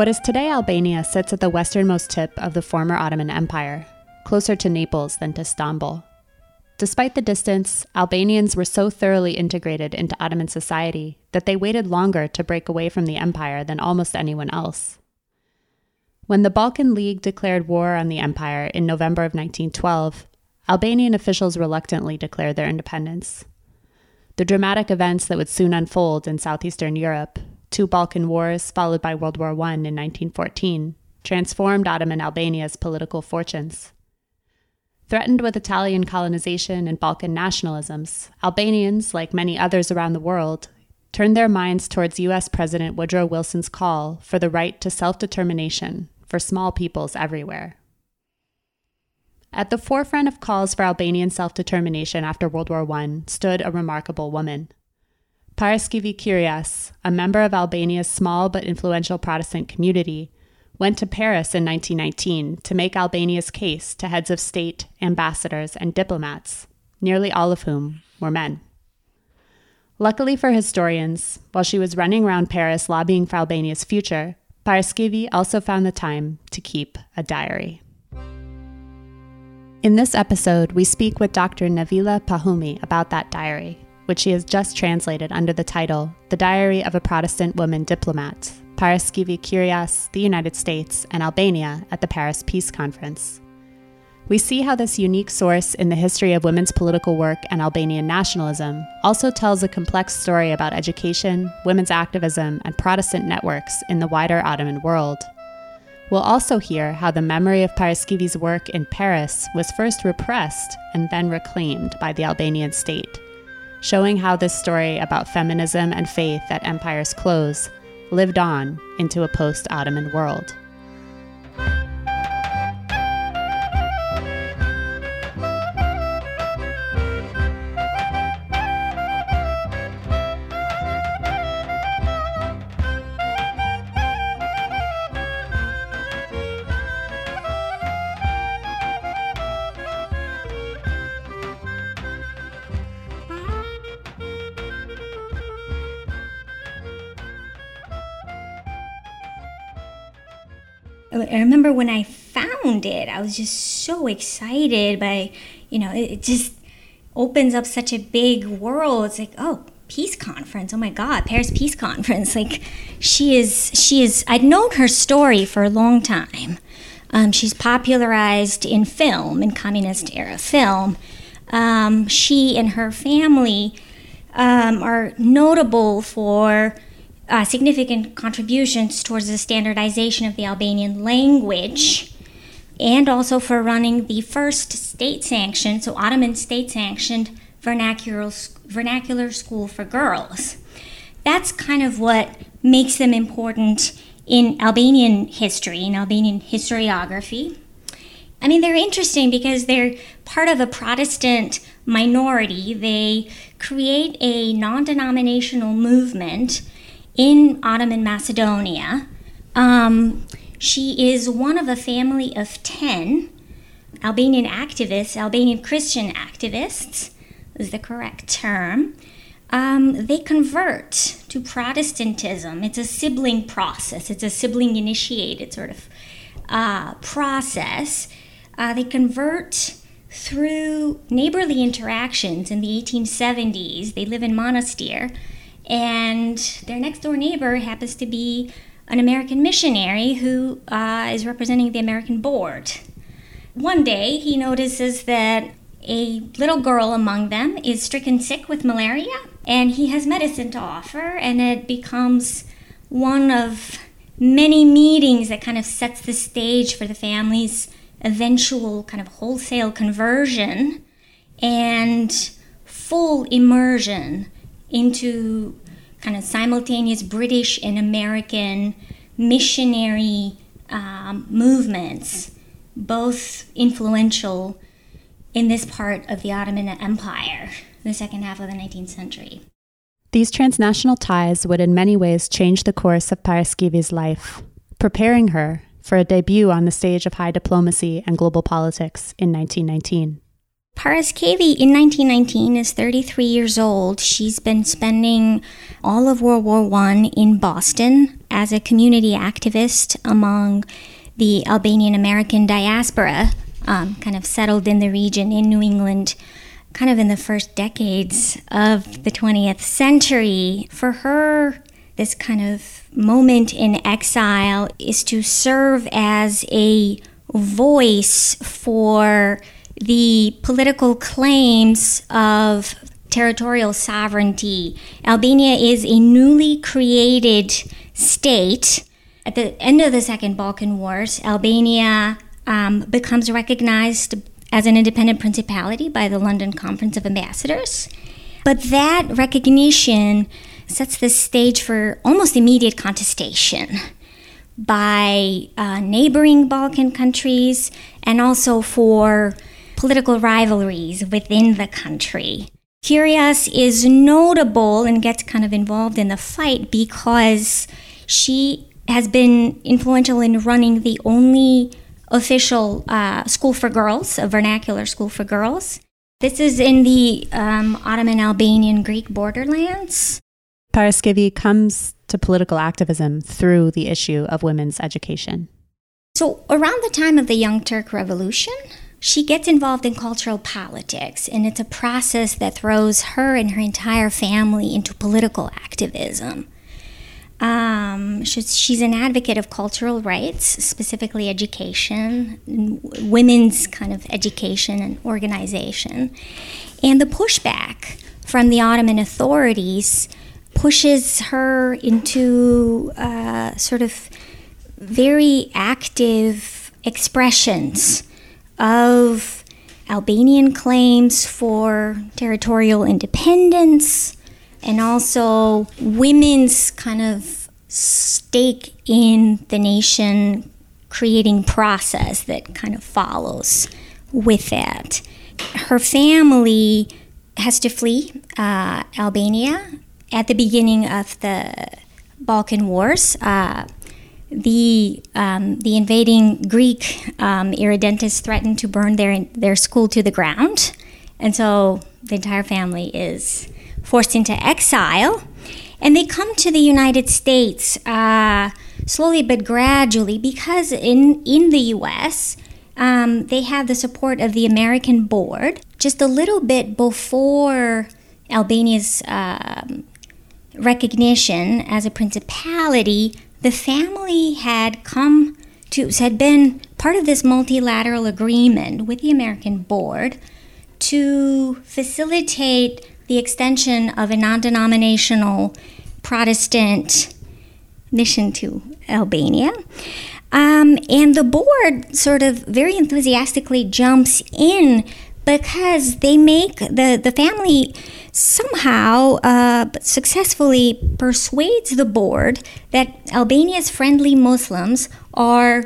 What is today Albania sits at the westernmost tip of the former Ottoman Empire, closer to Naples than to Istanbul. Despite the distance, Albanians were so thoroughly integrated into Ottoman society that they waited longer to break away from the empire than almost anyone else. When the Balkan League declared war on the empire in November of 1912, Albanian officials reluctantly declared their independence. The dramatic events that would soon unfold in southeastern Europe two Balkan Wars, followed by World War I in 1914, transformed Ottoman Albania's political fortunes. Threatened with Italian colonization and Balkan nationalisms, Albanians, like many others around the world, turned their minds towards U.S. President Woodrow Wilson's call for the right to self determination for small peoples everywhere. At the forefront of calls for Albanian self determination after World War I stood a remarkable woman. Paraskevi Kyrias, a member of Albania's small but influential Protestant community, went to Paris in 1919 to make Albania's case to heads of state, ambassadors, and diplomats, nearly all of whom were men. Luckily for historians, while she was running around Paris lobbying for Albania's future, Paraskevi also found the time to keep a diary. In this episode, we speak with Dr. Nevila Pahumi about that diary which she has just translated under the title The Diary of a Protestant Woman Diplomat, Paraskevi Kyrias, the United States, and Albania at the Paris Peace Conference. We see how this unique source in the history of women's political work and Albanian nationalism also tells a complex story about education, women's activism, and Protestant networks in the wider Ottoman world. We'll also hear how the memory of Paraskevi's work in Paris was first repressed and then reclaimed by the Albanian state showing how this story about feminism and faith at Empire's close lived on into a post Ottoman world. I remember when I found it, I was just so excited by, you know, it, it just opens up such a big world. It's like, oh, peace conference. Oh my God, Paris Peace Conference. Like, she is, she is, I'd known her story for a long time. Um, she's popularized in film, in communist era film. Um, she and her family um, are notable for uh, significant contributions towards the standardization of the Albanian language and also for running the first state sanctioned, so Ottoman state sanctioned vernacular, vernacular school for girls. That's kind of what makes them important in Albanian history, in Albanian historiography. I mean, they're interesting because they're part of a Protestant minority. They create a non denominational movement in Ottoman Macedonia. Um, she is one of a family of 10 Albanian activists, Albanian Christian activists, is the correct term. Um, they convert to Protestantism. It's a sibling process, it's a sibling initiated sort of uh, process. Uh, they convert through neighborly interactions in the 1870s. They live in Monastir and their next door neighbor happens to be an American missionary who uh, is representing the American board. One day, he notices that a little girl among them is stricken sick with malaria, and he has medicine to offer, and it becomes one of many meetings that kind of sets the stage for the family's eventual kind of wholesale conversion and full immersion into kind of simultaneous British and American missionary um, movements, both influential in this part of the Ottoman Empire, the second half of the 19th century. These transnational ties would in many ways change the course of Paraskevi's life, preparing her for a debut on the stage of high diplomacy and global politics in 1919. Paraskevi in 1919 is 33 years old. She's been spending all of World War I in Boston, as a community activist among the Albanian American diaspora, um, kind of settled in the region in New England, kind of in the first decades of the 20th century. For her, this kind of moment in exile is to serve as a voice for the political claims of territorial sovereignty. Albania is a newly created state. At the end of the Second Balkan Wars, Albania um, becomes recognized as an independent principality by the London Conference of Ambassadors. But that recognition sets the stage for almost immediate contestation by uh, neighboring Balkan countries and also for political rivalries within the country. Kyrias is notable and gets kind of involved in the fight because she has been influential in running the only official uh, school for girls, a vernacular school for girls. This is in the um, Ottoman Albanian Greek borderlands. Paraskevi comes to political activism through the issue of women's education. So, around the time of the Young Turk Revolution, she gets involved in cultural politics, and it's a process that throws her and her entire family into political activism. Um, she's, an advocate of cultural rights, specifically education, women's kind of education and organization. And the pushback from the Ottoman authorities pushes her into uh, sort of very active expressions of Albanian claims for territorial independence and also women's kind of stake in the nation creating process that kind of follows with that. Her family has to flee uh, Albania at the beginning of the Balkan Wars. Uh, the um, the invading Greek um, irredentists threatened to burn their their school to the ground, and so the entire family is forced into exile, and they come to the United States uh, slowly but gradually because in in the U.S. Um, they have the support of the American board just a little bit before Albania's um, recognition as a principality the family had come to, had been part of this multilateral agreement with the American board to facilitate the extension of a non denominational Protestant mission to Albania. Um, and the board sort of very enthusiastically jumps in because they make the, the family somehow uh, successfully persuades the board that Albania's friendly Muslims are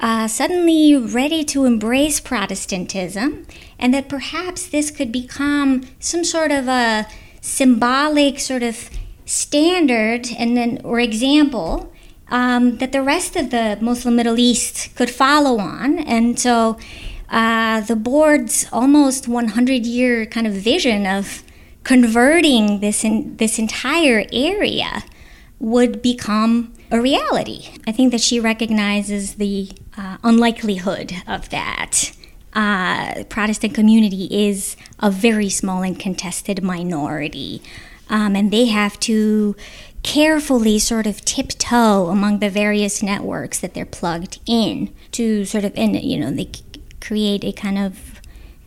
uh, suddenly ready to embrace Protestantism and that perhaps this could become some sort of a symbolic sort of standard and then or example um, that the rest of the Muslim Middle East could follow on. And so uh, the board's almost 100 year kind of vision of converting this in, this entire area would become a reality. I think that she recognizes the uh, unlikelihood of that. Uh, Protestant community is a very small and contested minority, um, and they have to carefully sort of tiptoe among the various networks that they're plugged in to sort of, and you know, they create a kind of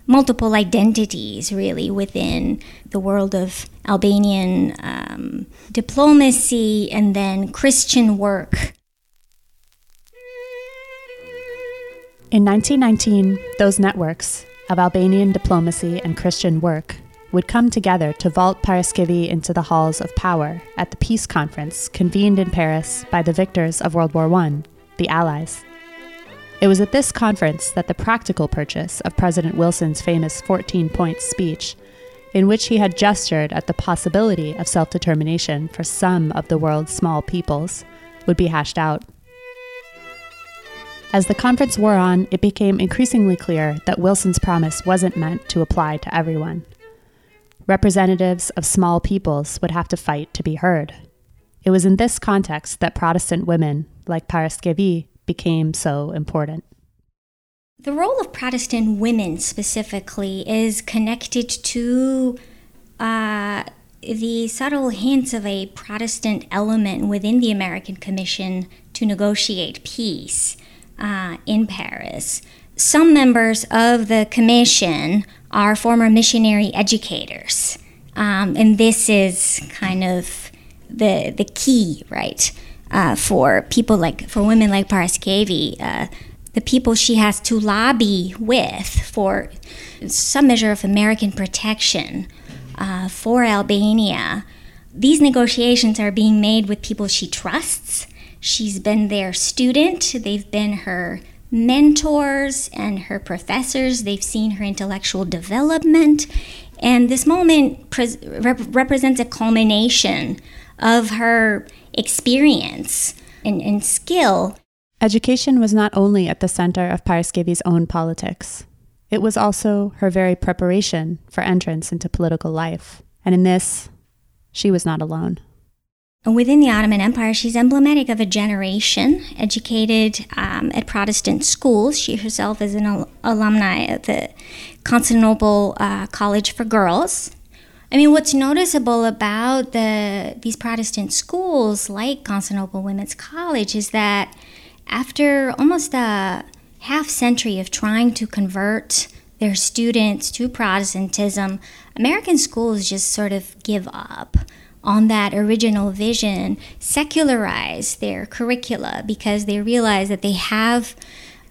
multiple identities really within the world of Albanian um, diplomacy and then Christian work. In 1919, those networks of Albanian diplomacy and Christian work would come together to vault Paraskevi into the halls of power at the peace conference convened in Paris by the victors of World War I, the Allies. It was at this conference that the practical purchase of President Wilson's famous 14 point speech, in which he had gestured at the possibility of self determination for some of the world's small peoples, would be hashed out. As the conference wore on, it became increasingly clear that Wilson's promise wasn't meant to apply to everyone. Representatives of small peoples would have to fight to be heard. It was in this context that Protestant women, like Paraskevi, became so important. The role of Protestant women specifically is connected to uh, the subtle hints of a Protestant element within the American Commission to negotiate peace uh, in Paris. Some members of the commission are former missionary educators, um, and this is kind of the the key, right, uh, for people like for women like Paraskevi. Uh, the people she has to lobby with for some measure of American protection uh, for Albania. These negotiations are being made with people she trusts. She's been their student, they've been her mentors and her professors, they've seen her intellectual development. And this moment pre- rep- represents a culmination of her experience and, and skill Education was not only at the center of Paraskevi's own politics, it was also her very preparation for entrance into political life. And in this, she was not alone. Within the Ottoman Empire, she's emblematic of a generation educated um, at Protestant schools. She herself is an al- alumni of the Constantinople uh, College for Girls. I mean, what's noticeable about the these Protestant schools, like Constantinople Women's College, is that after almost a half century of trying to convert their students to Protestantism, American schools just sort of give up on that original vision, secularize their curricula because they realize that they have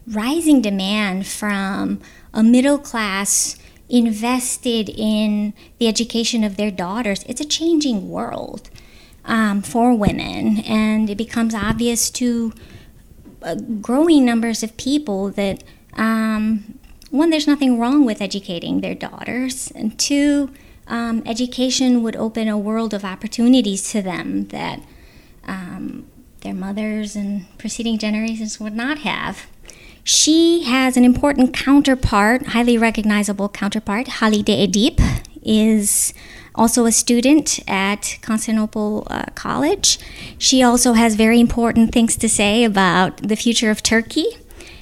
rising demand from a middle class invested in the education of their daughters. It's a changing world um, for women, and it becomes obvious to uh, growing numbers of people that um, one, there's nothing wrong with educating their daughters, and two, um, education would open a world of opportunities to them that um, their mothers and preceding generations would not have. She has an important counterpart, highly recognizable counterpart. Halide Edip is also a student at Constantinople uh, College. She also has very important things to say about the future of Turkey.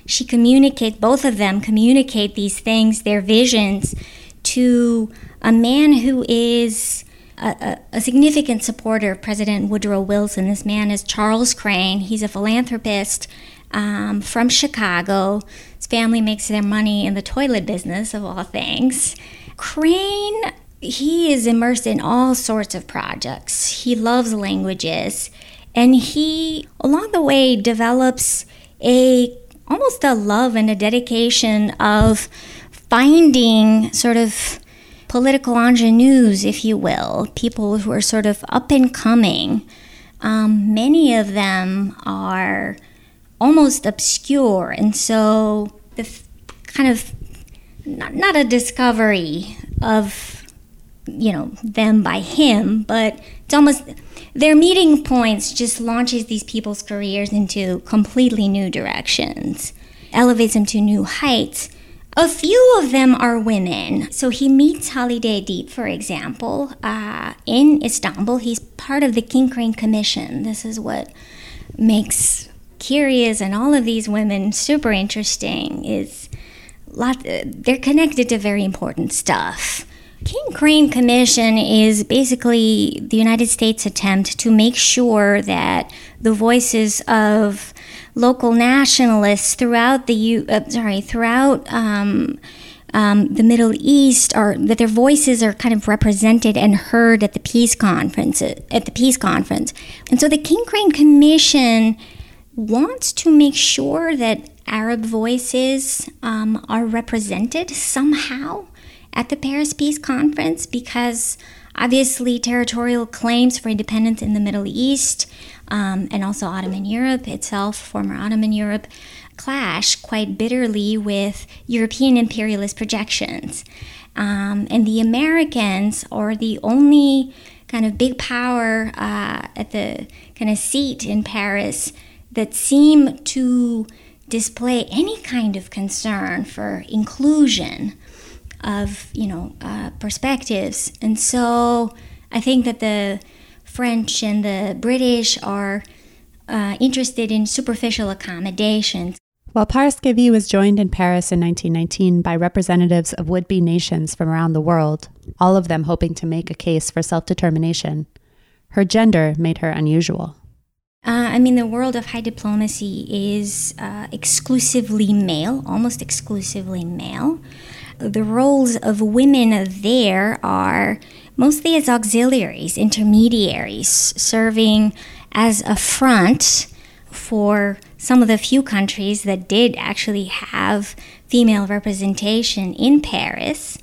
She communicates, both of them communicate these things, their visions, to a man who is a, a, significant supporter of President Woodrow Wilson. This man is Charles Crane. He's a philanthropist um, from Chicago. His family makes their money in the toilet business, of all things. Crane he is immersed in all sorts of projects. He loves languages and he along the way develops a almost a love and a dedication of finding sort of political ingenues, if you will, people who are sort of up and coming. Um, many of them are almost obscure, and so the f- kind of not, not a discovery of you know them by him but it's almost their meeting points just launches these people's careers into completely new directions elevates them to new heights. A few of them are women. So he meets Halide Edip for example uh, in istanbul. He's part of the king crane commission. This is what makes curious and all of these women super interesting is lot they're connected to very important stuff. King Crane Commission is basically the United States' attempt to make sure that the voices of local nationalists throughout the U, uh, sorry throughout um, um, the Middle East are that their voices are kind of represented and heard at the peace conference at the peace conference, and so the King Crane Commission wants to make sure that Arab voices um, are represented somehow at the Paris Peace Conference because obviously territorial claims for independence in the Middle East um, and also Ottoman Europe itself, former Ottoman Europe, clash quite bitterly with European imperialist projections. Um, and the Americans are the only kind of big power uh, at the kind of seat in Paris that seem to display any kind of concern for inclusion of you know uh, perspectives and so i think that the French and the British are uh, interested in superficial accommodations. While Paraskevi was joined in Paris in 1919 by representatives of would be nations from around the world, all of them hoping to make a case for self determination, her gender made her unusual. Uh, I mean, the world of high diplomacy is uh, exclusively male, almost exclusively male. The roles of women there are mostly as auxiliaries, intermediaries, serving as a front for some of the few countries that did actually have female representation in Paris.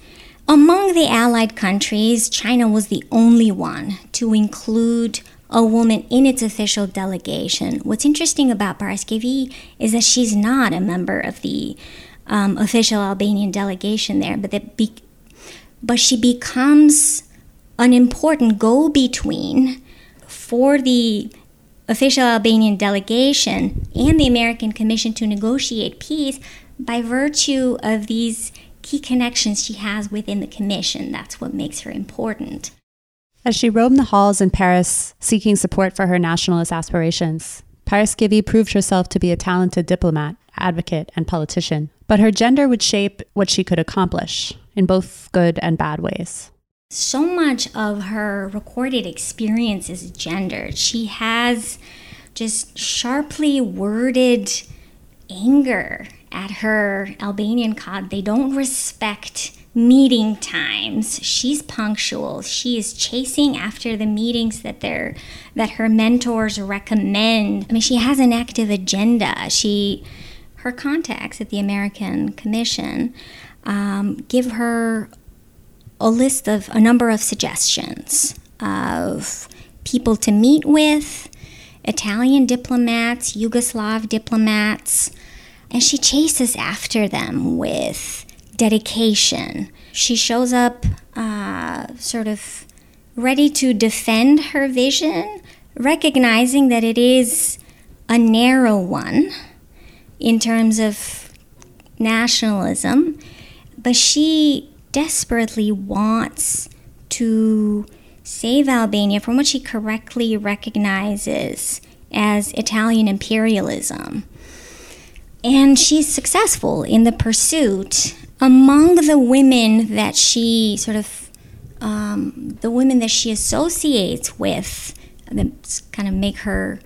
Among the Allied countries, China was the only one to include a woman in its official delegation. What's interesting about Paraskevi is that she's not a member of the um, official Albanian delegation there, but that be- but she becomes an important go-between for the official Albanian delegation and the American Commission to negotiate peace by virtue of these key connections she has within the commission. That's what makes her important. As she roamed the halls in Paris seeking support for her nationalist aspirations, Paraskevi proved herself to be a talented diplomat, advocate, and politician. But her gender would shape what she could accomplish in both good and bad ways so much of her recorded experience is gendered. She has just sharply worded anger at her Albanian cod. They don't respect meeting times. She's punctual. She is chasing after the meetings that they're that her mentors recommend. I mean, she has an active agenda. She her contacts at the American Commission um, give her a list of a number of suggestions of people to meet with, Italian diplomats, Yugoslav diplomats, and she chases after them with dedication. She shows up uh, sort of ready to defend her vision, recognizing that it is a narrow one in terms of nationalism, but she desperately wants to save Albania from what she correctly recognizes as Italian imperialism. And she's successful in the pursuit. Among the women that she sort of, um, the women that she associates with, that kind of make her,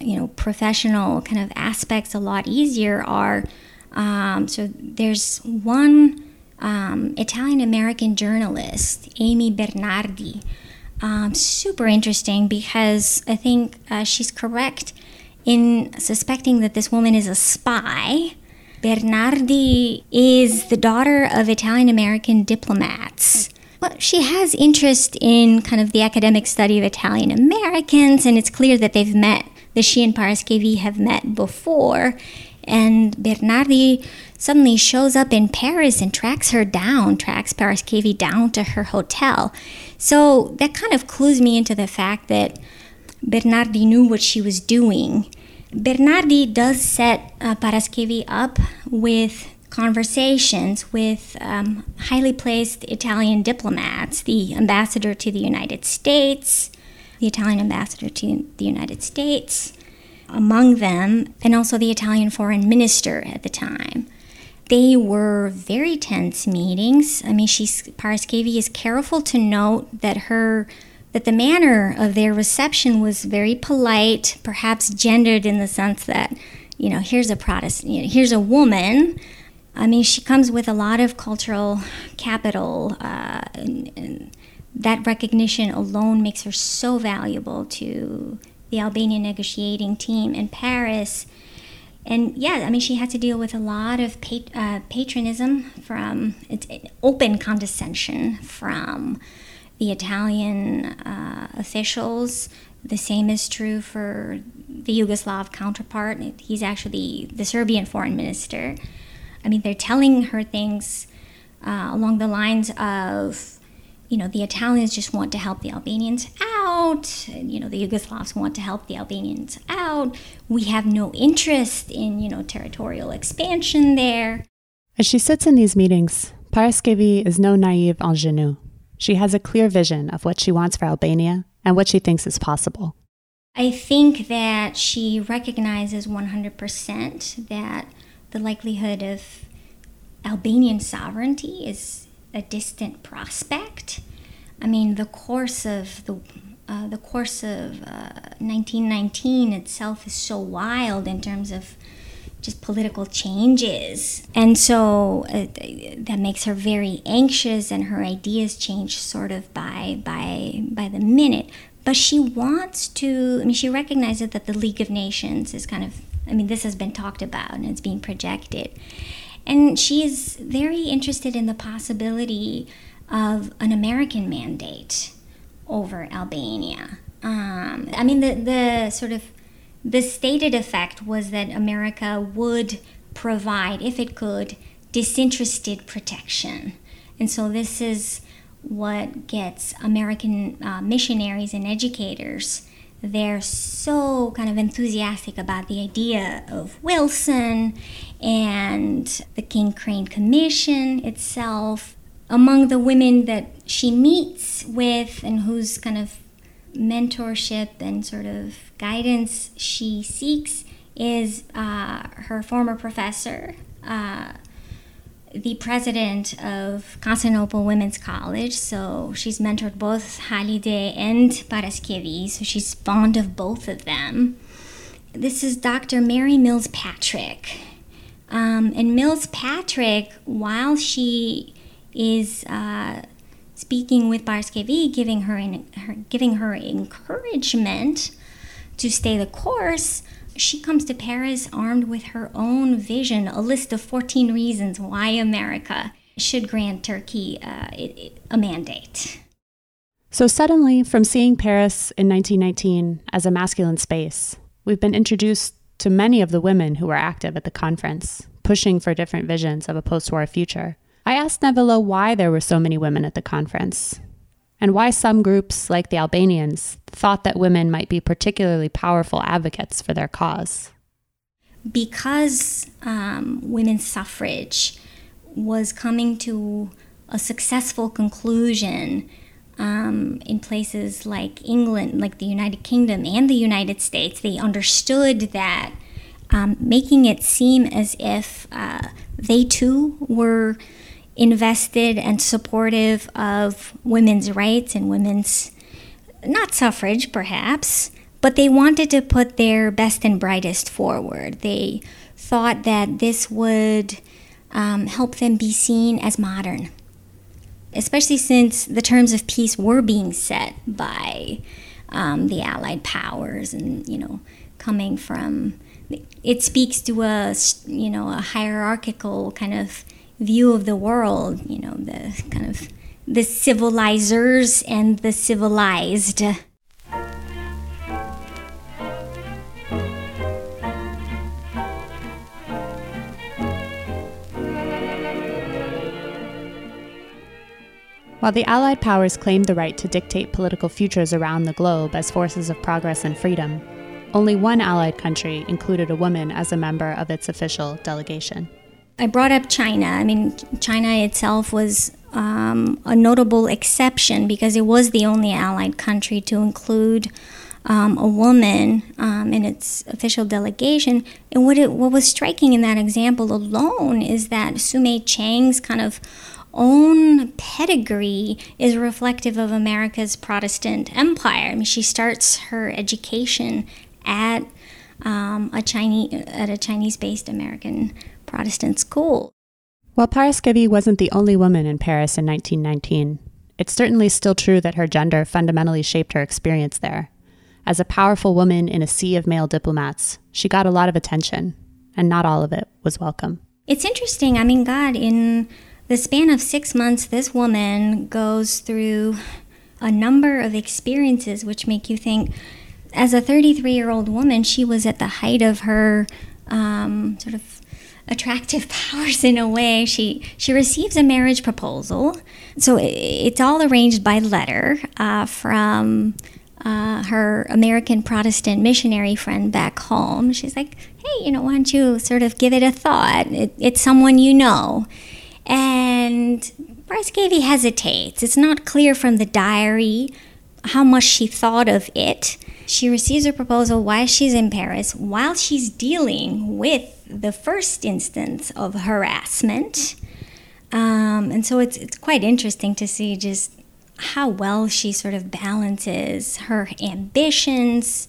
you know, professional kind of aspects a lot easier are. Um, so there's one um, Italian American journalist, Amy Bernardi. Um, super interesting because I think uh, she's correct in suspecting that this woman is a spy. Bernardi is the daughter of Italian American diplomats. Well, she has interest in kind of the academic study of Italian Americans, and it's clear that they've met, that she and Paraskevi have met before. And Bernardi suddenly shows up in Paris and tracks her down, tracks Paraskevi down to her hotel. So that kind of clues me into the fact that Bernardi knew what she was doing. Bernardi does set uh, Paraskevi up with conversations with um, highly placed Italian diplomats, the ambassador to the United States, the Italian ambassador to the United States, among them, and also the Italian foreign minister at the time they were very tense meetings. I mean, she's Paraskevi is careful to note that her that the manner of their reception was very polite, perhaps gendered in the sense that, you know, here's a Protestant, you know, here's a woman. I mean, she comes with a lot of cultural capital, uh, and, and that recognition alone makes her so valuable to the Albanian negotiating team in Paris and yeah, I mean, she had to deal with a lot of pat- uh, patronism from it's open condescension from the Italian uh, officials. The same is true for the Yugoslav counterpart. He's actually the Serbian foreign minister. I mean, they're telling her things uh, along the lines of you know, the Italians just want to help the Albanians out. You know, the Yugoslavs want to help the Albanians out. We have no interest in, you know, territorial expansion there. As she sits in these meetings, Paraskevi is no naive ingenue. She has a clear vision of what she wants for Albania and what she thinks is possible. I think that she recognizes 100% that the likelihood of Albanian sovereignty is a distant prospect. I mean, the course of the uh, the course of uh, 1919 itself is so wild in terms of just political changes. And so uh, that makes her very anxious and her ideas change sort of by by by the minute. But she wants to I mean she recognizes that the League of Nations is kind of I mean this has been talked about and it's being projected. And she is very interested in the possibility of an American mandate over Albania. Um, I mean, the, the sort of the stated effect was that America would provide, if it could, disinterested protection. And so this is what gets American uh, missionaries and educators. They're so kind of enthusiastic about the idea of Wilson and the King Crane Commission itself. Among the women that she meets with and whose kind of mentorship and sort of guidance she seeks is uh, her former professor, uh, the president of Constantinople Women's College. So she's mentored both Halide and Paraskevi, so she's fond of both of them. This is Dr. Mary Mills Patrick. Um, and Mills Patrick, while she is uh, speaking with Paraskevi, giving her, her, giving her encouragement to stay the course, she comes to Paris armed with her own vision, a list of 14 reasons why America should grant Turkey uh, a mandate. So, suddenly, from seeing Paris in 1919 as a masculine space, we've been introduced to many of the women who were active at the conference, pushing for different visions of a post war future. I asked Nevila why there were so many women at the conference, and why some groups, like the Albanians, thought that women might be particularly powerful advocates for their cause. Because um, women's suffrage was coming to a successful conclusion um, in places like England, like the United Kingdom and the United States, they understood that um, making it seem as if uh, they too were invested and supportive of women's rights and women's, not suffrage perhaps, but they wanted to put their best and brightest forward. They thought that this would um, help them be seen as modern, especially since the terms of peace were being set by um, the Allied powers and, you know, coming from. It speaks to a, you know, a hierarchical kind of view of the world, you know, the kind of the civilizers and the civilized. While the Allied powers claimed the right to dictate political futures around the globe as forces of progress and freedom, only one Allied country included a woman as a member of its official delegation. I brought up China. I mean, China itself was um, a notable exception because it was the only allied country to include um, a woman um, in its official delegation. And what it, what was striking in that example alone is that Su Chang's kind of own pedigree is reflective of America's Protestant empire. I mean, she starts her education at um, a Chinese at a Chinese-based American Protestant school. While Paraskevi wasn't the only woman in Paris in 1919, it's certainly still true that her gender fundamentally shaped her experience there. As a powerful woman in a sea of male diplomats, she got a lot of attention, and not all of it was welcome. It's interesting. I mean, God, in the span of six months, this woman goes through a number of experiences which make you think, as a 33 year old woman, she was at the height of her um, sort of attractive powers in a way. She she receives a marriage proposal, so it's all arranged by letter uh, from uh, her American Protestant missionary friend back home. She's like, "Hey, you know, why don't you sort of give it a thought? It, it's someone you know," and Bryce Paraskevi hesitates. It's not clear from the diary how much she thought of it. She receives a proposal while she's in Paris, while she's dealing with the first instance of harassment. Um, and so it's, it's quite interesting to see just how well she sort of balances her ambitions,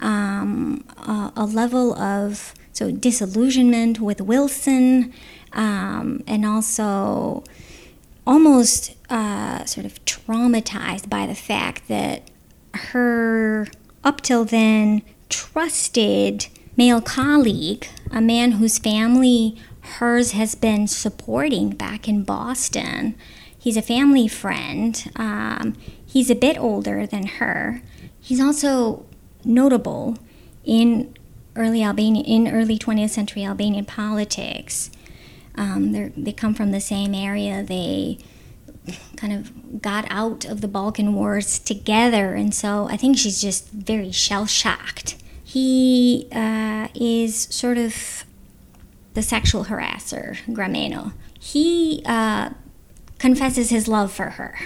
um, a, a, level of so disillusionment with Wilson, um, and also almost uh, sort of traumatized by the fact that her up till then trusted male colleague, a man whose family hers has been supporting back in Boston. He's a family friend. Um, he's a bit older than her. He's also notable in early Albanian, in early 20th century Albanian politics. Um, they come from the same area. They kind of got out of the Balkan Wars together, and so I think she's just very shell shocked. He uh, is sort of the sexual harasser, Grameno. He uh, confesses his love for her,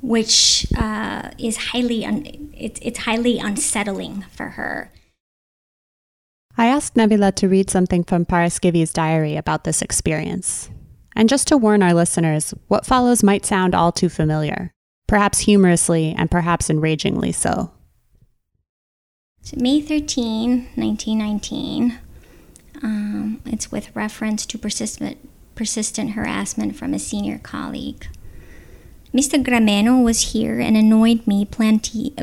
which uh, is highly un- it's, it's highly unsettling for her. I asked Nevila to read something from Paraskevi's diary about this experience. And just to warn our listeners, what follows might sound all too familiar, perhaps humorously and perhaps enragingly so. So May 13, 1919. Um, it's with reference to persistent, persistent harassment from a senior colleague. Mr. Grameno was here and annoyed me plenty.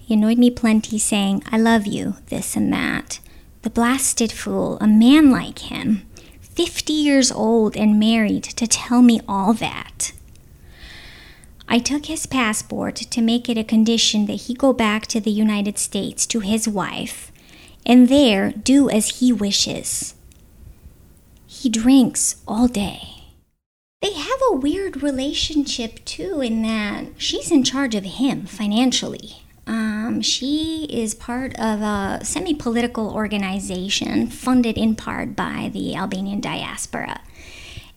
He annoyed me plenty, saying, "I love you," this and that. The blasted fool, a man like him, 50 years old and married, to tell me all that. I took his passport to make it a condition that he go back to the United States to his wife and there do as he wishes. He drinks all day. They have a weird relationship too, in that she's in charge of him financially. Um, she is part of a semi political organization funded in part by the Albanian diaspora.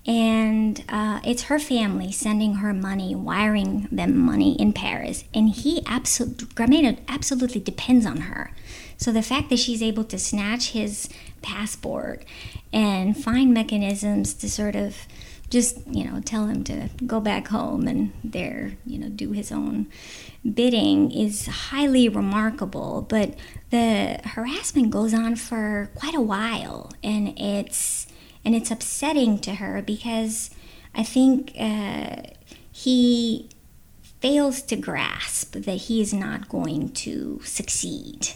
And uh, it's her family sending her money, wiring them money in Paris. And he absolutely, Grameno absolutely depends on her. So the fact that she's able to snatch his passport and find mechanisms to sort of just you know tell him to go back home and there you know do his own bidding is highly remarkable but the harassment goes on for quite a while and it's and it's upsetting to her because i think uh, he fails to grasp that he is not going to succeed.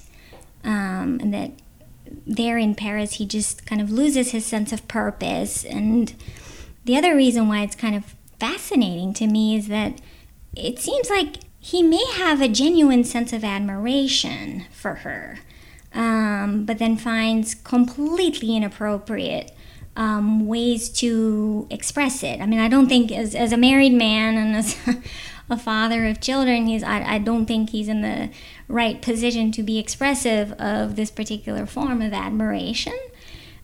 Um, and that there in paris he just kind of loses his sense of purpose. And the other reason why it's kind of fascinating to me is that it seems like he may have a genuine sense of admiration for her, um, but then finds completely inappropriate um, ways to express it. I mean, I don't think as, as a married man and as a father of children, he's I, I don't think he's in the right position to be expressive of this particular form of admiration.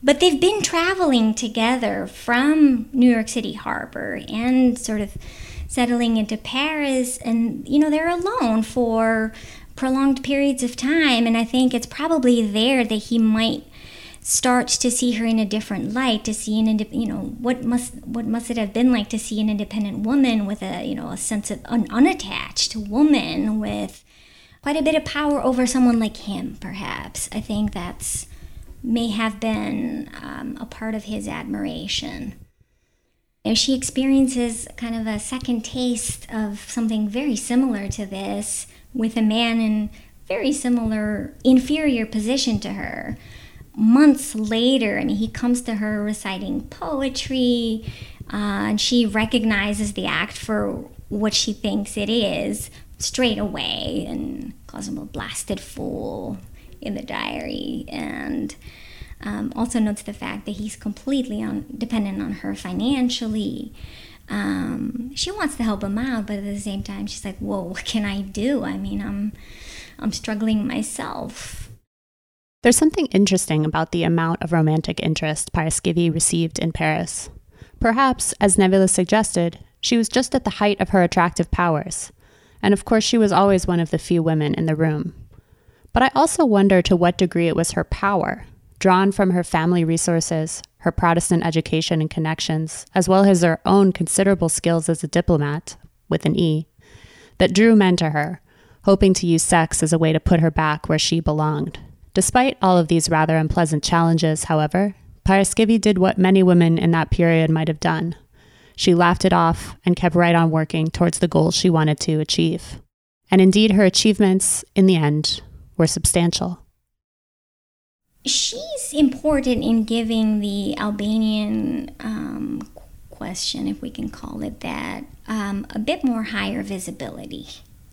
But they've been traveling together from New York City Harbor and sort of settling into Paris. And, you know, they're alone for prolonged periods of time. And I think it's probably there that he might start to see her in a different light to see an you know what must what must it have been like to see an independent woman with a you know a sense of an unattached woman with quite a bit of power over someone like him perhaps i think that's may have been um, a part of his admiration. If she experiences kind of a second taste of something very similar to this with a man in very similar inferior position to her. Months later, I mean, he comes to her reciting poetry, uh, and she recognizes the act for what she thinks it is straight away and calls him a blasted fool, in the diary and um, also notes the fact that he's completely on, dependent on her financially. Um, she wants to help him out, but at the same time, she's like, "Whoa, what can I do? I mean, I'm, I'm struggling myself." There's something interesting about the amount of romantic interest Paraskevi received in Paris. Perhaps, as Nevila suggested, she was just at the height of her attractive powers, And of course, she was always one of the few women in the room. But I also wonder to what degree it was her power, drawn from her family resources, her Protestant education and connections, as well as her own considerable skills as a diplomat, with an E, that drew men to her, hoping to use sex as a way to put her back where she belonged. Despite all of these rather unpleasant challenges, however, Paraskevi did what many women in that period might have done. She laughed it off and kept right on working towards the goals she wanted to achieve. And indeed, her achievements, in the end, were substantial. She's important in giving the Albanian um, question, if we can call it that, um, a bit more higher visibility.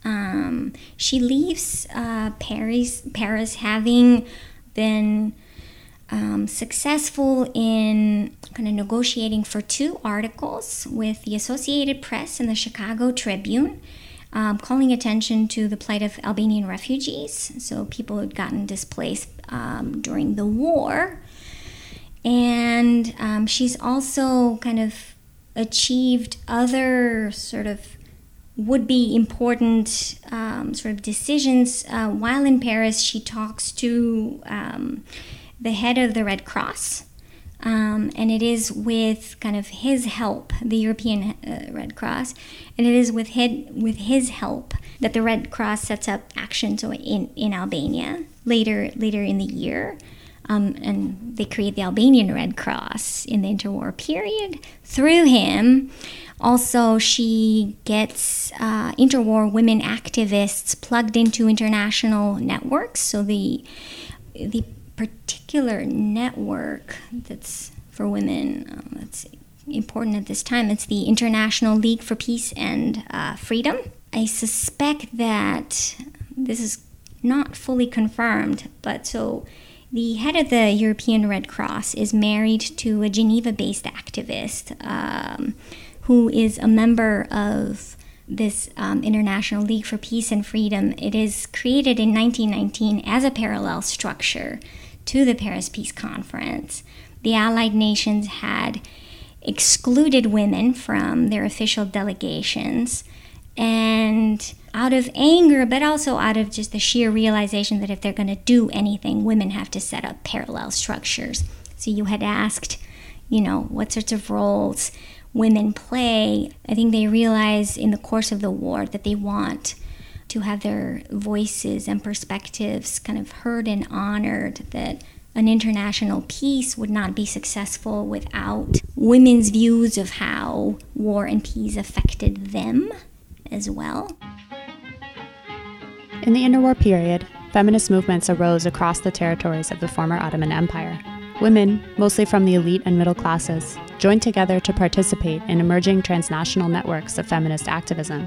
Um, she leaves uh, Paris, Paris having been um, successful in kind of negotiating for two articles with the Associated Press and the Chicago Tribune, um, calling attention to the plight of Albanian refugees, so people who had gotten displaced um, during the war. And um, she's also kind of achieved other sort of would be important um, sort of decisions. Uh, while in Paris, she talks to um, the head of the Red Cross. Um, and it is with kind of his help, the European uh, Red Cross, and it is with his, with his help that the Red Cross sets up actions in, in Albania later later in the year. Um, and they create the Albanian Red Cross in the interwar period. Through him, also, she gets uh, interwar women activists plugged into international networks. So the the particular network that's for women um, that's important at this time it's the International League for Peace and uh, Freedom. I suspect that this is not fully confirmed, but so the head of the European Red Cross is married to a Geneva based activist. Um, who is a member of this um, International League for Peace and Freedom. It is created in 1919 as a parallel structure to the Paris Peace Conference. The Allied nations had excluded women from their official delegations. And out of anger, but also out of just the sheer realization that if they're going to do anything, women have to set up parallel structures. So you had asked, you know, what sorts of roles women play, I think they realize in the course of the war that they want to have their voices and perspectives kind of heard and honored, that an international peace would not be successful without women's views of how war and peace affected them as well. In the interwar period, feminist movements arose across the territories of the former Ottoman Empire. Women, mostly from the elite and middle classes, joined together to participate in emerging transnational networks of feminist activism.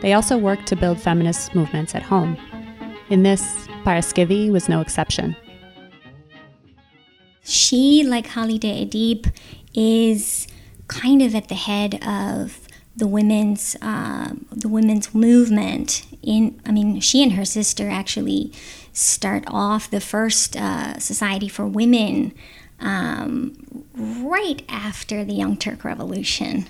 They also worked to build feminist movements at home. In this, Paraskevi was no exception. She, like Halide Edip, is kind of at the head of the women's uh, the women's movement. In I mean, she and her sister actually start off the first uh, Society for Women um, right after the Young Turk Revolution.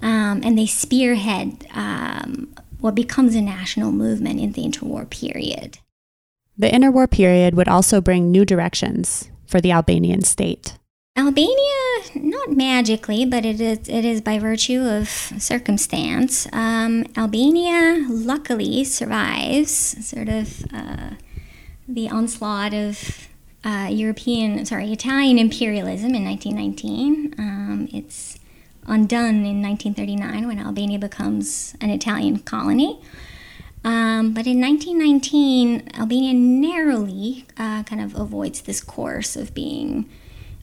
Um, and they spearhead um, what becomes a national movement in the interwar period. The interwar period would also bring new directions for the Albanian state. Albania, not magically, but it is, it is by virtue of circumstance. Um, Albania luckily survives sort of uh, the onslaught of uh, European, sorry, Italian imperialism in 1919. Um, it's undone in 1939 when Albania becomes an Italian colony. Um, but in 1919, Albania narrowly uh, kind of avoids this course of being,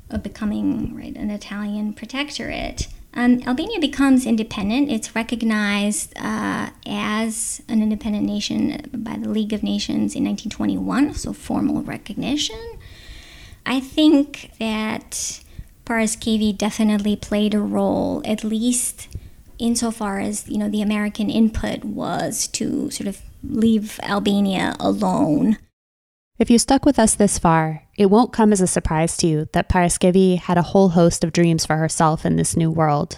of becoming right an Italian protectorate. Um, Albania becomes independent. It's recognized uh, as an independent nation by the League of Nations in 1921, so formal recognition. I think that Paraskevi definitely played a role, at least insofar as you know the American input was to sort of leave Albania alone. If you stuck with us this far, it won't come as a surprise to you that Paraskevi had a whole host of dreams for herself in this new world.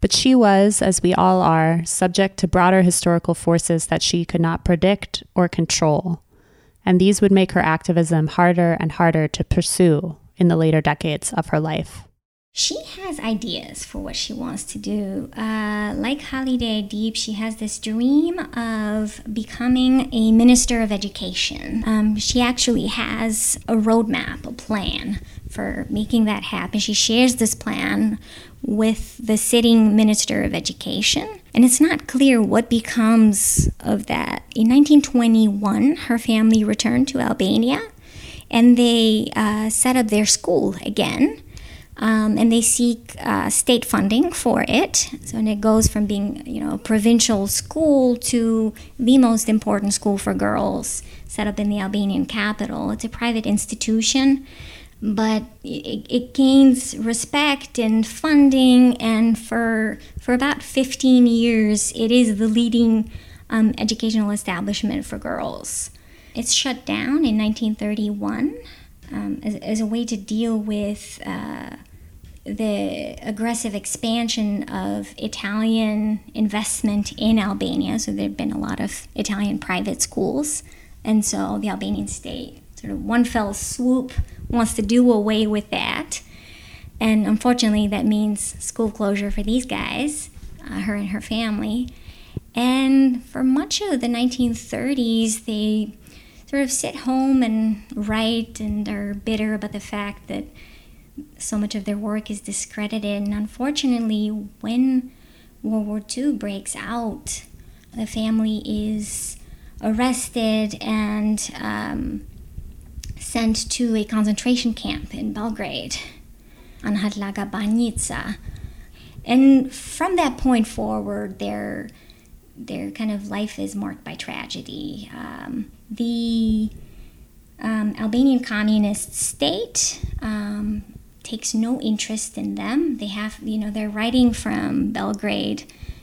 But she was, as we all are, subject to broader historical forces that she could not predict or control. And these would make her activism harder and harder to pursue in the later decades of her life. She has ideas for what she wants to do. Uh, like Halide Edip, she has this dream of becoming a minister of education. Um, she actually has a roadmap, a plan for making that happen. She shares this plan with the sitting minister of education. And it's not clear what becomes of that. In 1921, her family returned to Albania and they uh, set up their school again um, and they seek uh, state funding for it. So and it goes from being you know a provincial school to the most important school for girls set up in the Albanian capital. It's a private institution, but it, it gains respect and funding, and for for about 15 years, it is the leading um, educational establishment for girls. It's shut down in 1931 um, as, as, a way to deal with uh, the aggressive expansion of Italian investment in Albania. So there have been a lot of Italian private schools. And so the Albanian state, sort of one fell swoop, wants to do away with that. And unfortunately, that means school closure for these guys, uh, her and her family. And for much of the 1930s, they sort of sit home and write and are bitter about the fact that so much of their work is discredited. And unfortunately, when World War II breaks out, the family is arrested and um, sent to a concentration camp in Belgrade, Anhaltelager Banjica. And from that point forward, their their kind of life is marked by tragedy. Um, the um, Albanian communist state um, takes no interest in them. They have, you know, they're writing from Belgrade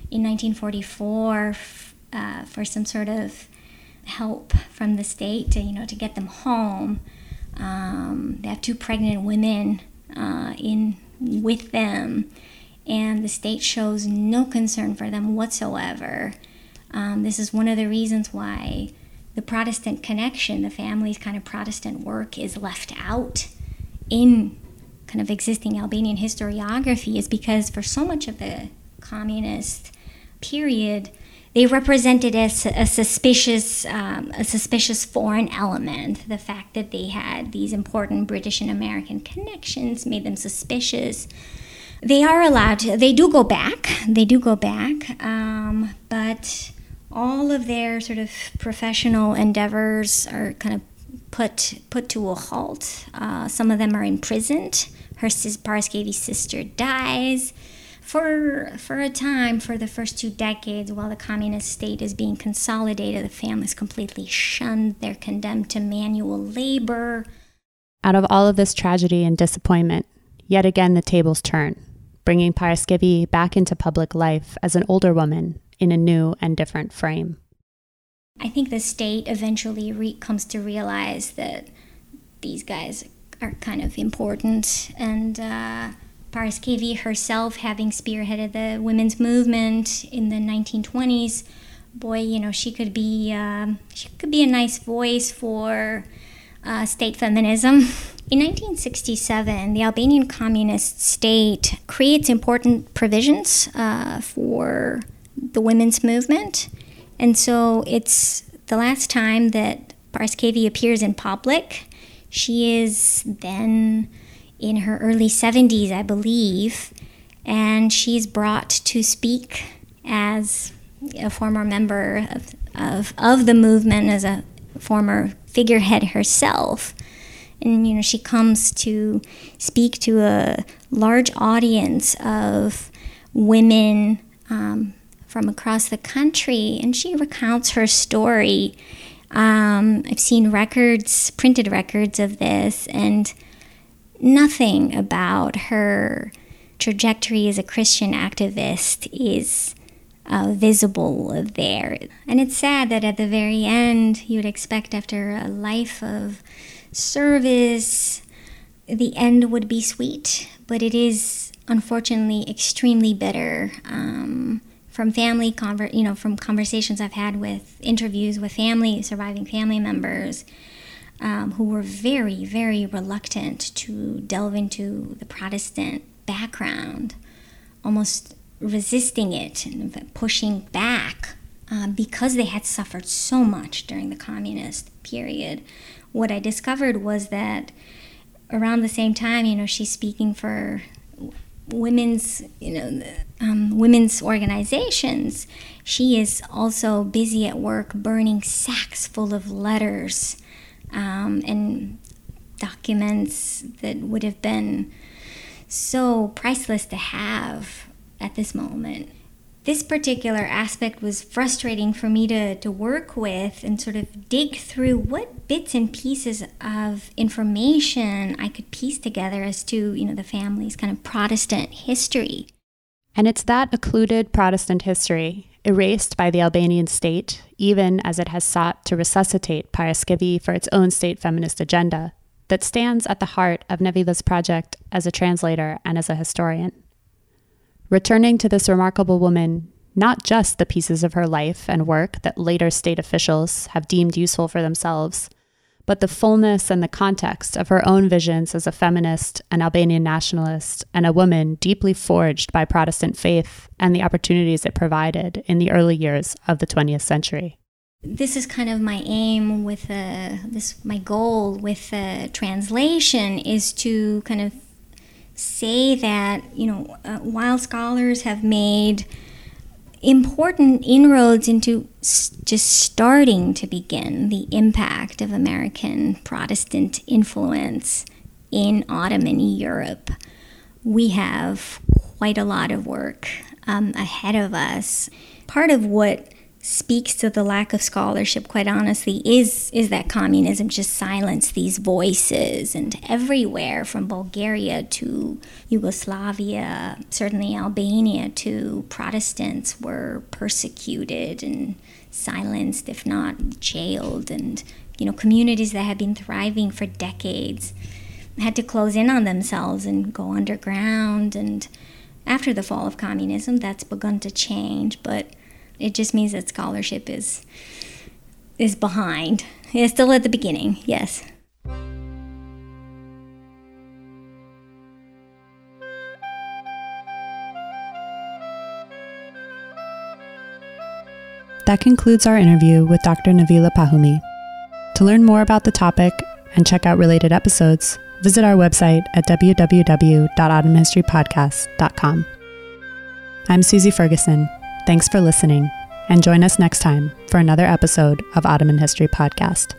in 1944 uh, for some sort of help from the state to, you know, to get them home. Um, they have two pregnant women uh, in with them, and the state shows no concern for them whatsoever. Um, this is one of the reasons why the Protestant connection, the family's kind of Protestant work, is left out in kind of existing Albanian historiography, is because for so much of the communist period, they represented as a suspicious, um, a suspicious foreign element. The fact that they had these important British and American connections made them suspicious. They are allowed to, they do go back, they do go back, um, but all of their sort of professional endeavors are kind of put put to a halt. Uh, some of them are imprisoned. Her sis, Paraskevi's sister dies. For, for a time, for the first two decades, while the communist state is being consolidated, the family is completely shunned. They're condemned to manual labor. Out of all of this tragedy and disappointment, yet again the tables turn, bringing Paraskevi back into public life as an older woman in a new and different frame. I think the state eventually re- comes to realize that these guys are kind of important, and uh, Paraskevi herself, having spearheaded the women's movement in the 1920s, boy, you know, she could be um, she could be a nice voice for uh, state feminism. In 1967, the Albanian communist state creates important provisions uh, for the women's movement. And so it's the last time that Paraskevi appears in public. She is then in her early 70s, I believe, and she's brought to speak as a former member of, of, of the movement, as a former figurehead herself. And, you know, she comes to speak to a large audience of women um, from across the country, and she recounts her story. Um, I've seen records, printed records of this, and nothing about her trajectory as a Christian activist is uh, visible there. And it's sad that at the very end, you would expect after a life of service, the end would be sweet, but it is unfortunately extremely bitter. Um, from family conver- you know, from conversations I've had with interviews with family, surviving family members, um, who were very, very reluctant to delve into the Protestant background, almost resisting it and pushing back uh, because they had suffered so much during the communist period. What I discovered was that around the same time, you know, she's speaking for women's, you know, um, women's organizations. She is also busy at work burning sacks full of letters um, and documents that would have been so priceless to have at this moment. This particular aspect was frustrating for me to, to work with and sort of dig through what bits and pieces of information I could piece together as to, you know, the family's kind of Protestant history. And it's that occluded Protestant history, erased by the Albanian state, even as it has sought to resuscitate Paraskevi for its own state feminist agenda, that stands at the heart of Nevila's project as a translator and as a historian returning to this remarkable woman not just the pieces of her life and work that later state officials have deemed useful for themselves, but the fullness and the context of her own visions as a feminist, an Albanian nationalist, and a woman deeply forged by Protestant faith and the opportunities it provided in the early years of the 20th century. This is kind of my aim with uh, this. My goal with the translation is to kind of say that, you know, uh, while scholars have made important inroads into s- just starting to begin the impact of American Protestant influence in Ottoman Europe, we have quite a lot of work um, ahead of us. Part of what speaks to the lack of scholarship quite honestly is is that communism just silenced these voices. And everywhere from Bulgaria to Yugoslavia certainly Albania to Protestants were persecuted and silenced if not jailed. And you know communities that had been thriving for decades had to close in on themselves and go underground. And after the fall of communism that's begun to change. But it just means that scholarship is is behind. It's still at the beginning. Yes. That concludes our interview with Dr. Nevila Pahumi. To learn more about the topic and check out related episodes, visit our website at www.ottomanhistorypodcast.com. I'm Susie Ferguson Thanks for listening, and join us next time for another episode of Ottoman History Podcast.